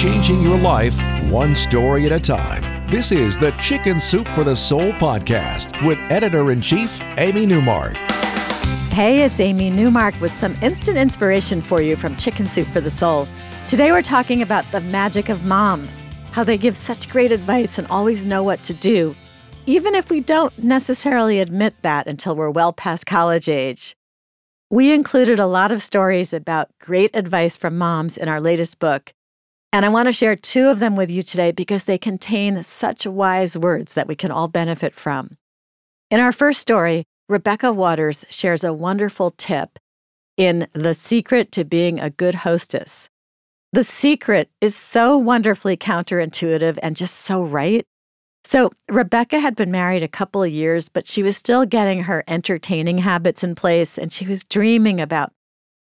Changing your life one story at a time. This is the Chicken Soup for the Soul podcast with editor in chief, Amy Newmark. Hey, it's Amy Newmark with some instant inspiration for you from Chicken Soup for the Soul. Today we're talking about the magic of moms, how they give such great advice and always know what to do, even if we don't necessarily admit that until we're well past college age. We included a lot of stories about great advice from moms in our latest book, and I want to share two of them with you today because they contain such wise words that we can all benefit from. In our first story, Rebecca Waters shares a wonderful tip in The Secret to Being a Good Hostess. The secret is so wonderfully counterintuitive and just so right. So, Rebecca had been married a couple of years, but she was still getting her entertaining habits in place, and she was dreaming about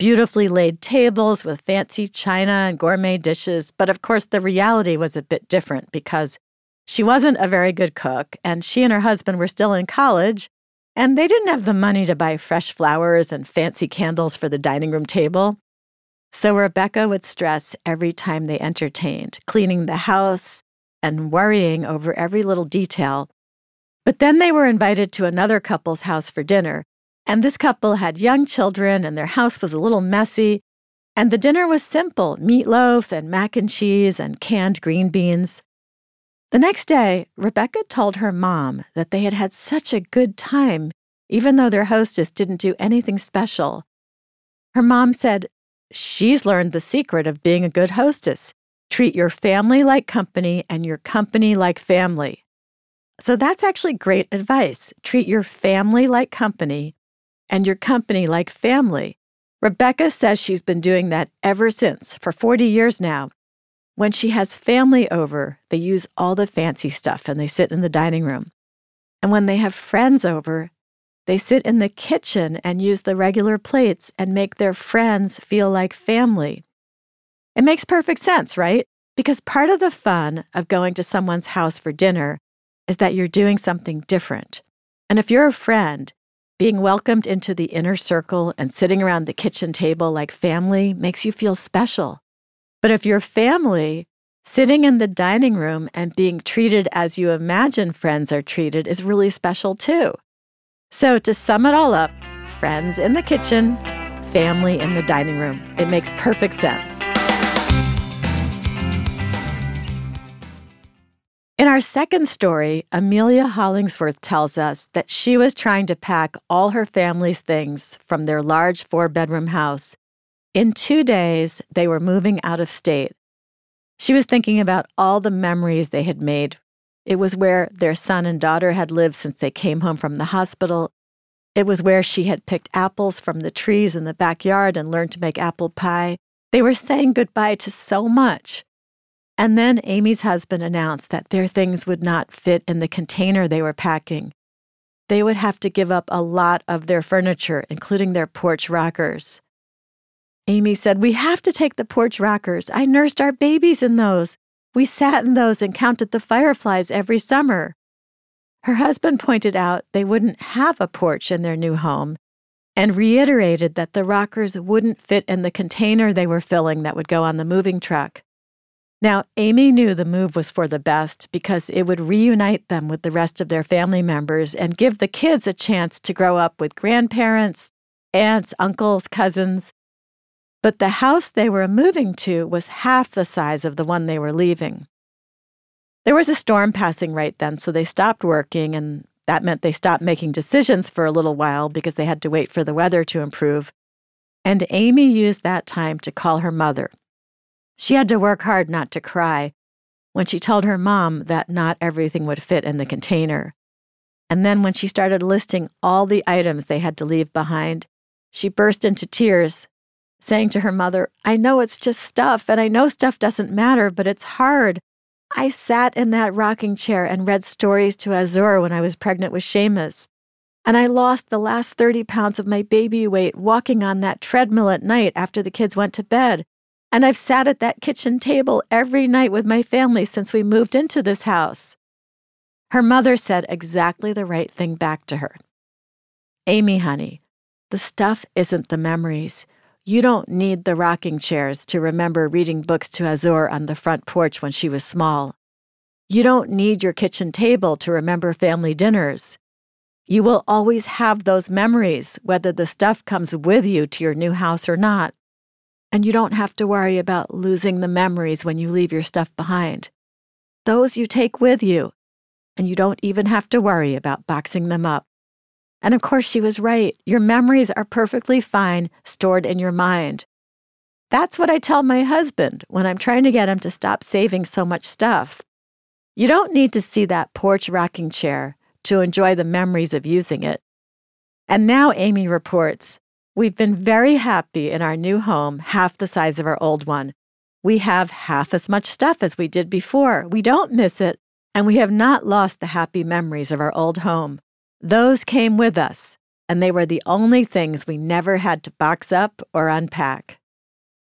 beautifully laid tables with fancy china and gourmet dishes. But of course, the reality was a bit different because she wasn't a very good cook, and she and her husband were still in college, and they didn't have the money to buy fresh flowers and fancy candles for the dining room table. So Rebecca would stress every time they entertained, cleaning the house and worrying over every little detail. But then they were invited to another couple's house for dinner, and this couple had young children, and their house was a little messy. And the dinner was simple meatloaf and mac and cheese and canned green beans. The next day, Rebecca told her mom that they had had such a good time, even though their hostess didn't do anything special. Her mom said, She's learned the secret of being a good hostess. Treat your family like company and your company like family. So that's actually great advice. Treat your family like company and your company like family. Rebecca says she's been doing that ever since, for 40 years now. When she has family over, they use all the fancy stuff and they sit in the dining room. And when they have friends over, they sit in the kitchen and use the regular plates and make their friends feel like family. It makes perfect sense, right? Because part of the fun of going to someone's house for dinner is that you're doing something different. And if you're a friend, being welcomed into the inner circle and sitting around the kitchen table like family makes you feel special. But if you're family, sitting in the dining room and being treated as you imagine friends are treated is really special too. So, to sum it all up, friends in the kitchen, family in the dining room. It makes perfect sense. In our second story, Amelia Hollingsworth tells us that she was trying to pack all her family's things from their large four bedroom house. In two days, they were moving out of state. She was thinking about all the memories they had made. It was where their son and daughter had lived since they came home from the hospital. It was where she had picked apples from the trees in the backyard and learned to make apple pie. They were saying goodbye to so much. And then Amy's husband announced that their things would not fit in the container they were packing. They would have to give up a lot of their furniture, including their porch rockers. Amy said, We have to take the porch rockers. I nursed our babies in those. We sat in those and counted the fireflies every summer. Her husband pointed out they wouldn't have a porch in their new home and reiterated that the rockers wouldn't fit in the container they were filling that would go on the moving truck. Now, Amy knew the move was for the best because it would reunite them with the rest of their family members and give the kids a chance to grow up with grandparents, aunts, uncles, cousins. But the house they were moving to was half the size of the one they were leaving. There was a storm passing right then, so they stopped working, and that meant they stopped making decisions for a little while because they had to wait for the weather to improve. And Amy used that time to call her mother she had to work hard not to cry when she told her mom that not everything would fit in the container. And then when she started listing all the items they had to leave behind, she burst into tears, saying to her mother, I know it's just stuff, and I know stuff doesn't matter, but it's hard. I sat in that rocking chair and read stories to Azur when I was pregnant with Seamus. And I lost the last 30 pounds of my baby weight walking on that treadmill at night after the kids went to bed. And I've sat at that kitchen table every night with my family since we moved into this house. Her mother said exactly the right thing back to her Amy, honey, the stuff isn't the memories. You don't need the rocking chairs to remember reading books to Azur on the front porch when she was small. You don't need your kitchen table to remember family dinners. You will always have those memories, whether the stuff comes with you to your new house or not. And you don't have to worry about losing the memories when you leave your stuff behind. Those you take with you, and you don't even have to worry about boxing them up. And of course, she was right. Your memories are perfectly fine stored in your mind. That's what I tell my husband when I'm trying to get him to stop saving so much stuff. You don't need to see that porch rocking chair to enjoy the memories of using it. And now Amy reports We've been very happy in our new home, half the size of our old one. We have half as much stuff as we did before. We don't miss it, and we have not lost the happy memories of our old home. Those came with us, and they were the only things we never had to box up or unpack.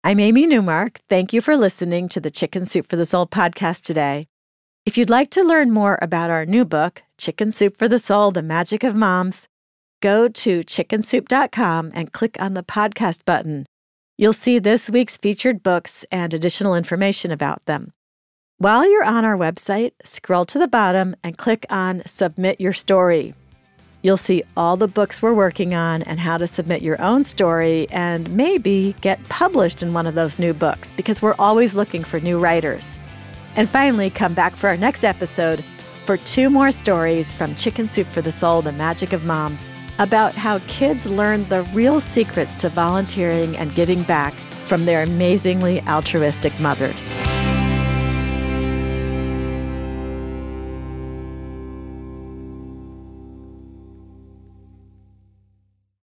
I'm Amy Newmark. Thank you for listening to the Chicken Soup for the Soul podcast today. If you'd like to learn more about our new book, Chicken Soup for the Soul The Magic of Moms, go to chickensoup.com and click on the podcast button. You'll see this week's featured books and additional information about them. While you're on our website, scroll to the bottom and click on Submit Your Story. You'll see all the books we're working on and how to submit your own story and maybe get published in one of those new books because we're always looking for new writers. And finally, come back for our next episode for two more stories from Chicken Soup for the Soul The Magic of Moms about how kids learn the real secrets to volunteering and giving back from their amazingly altruistic mothers.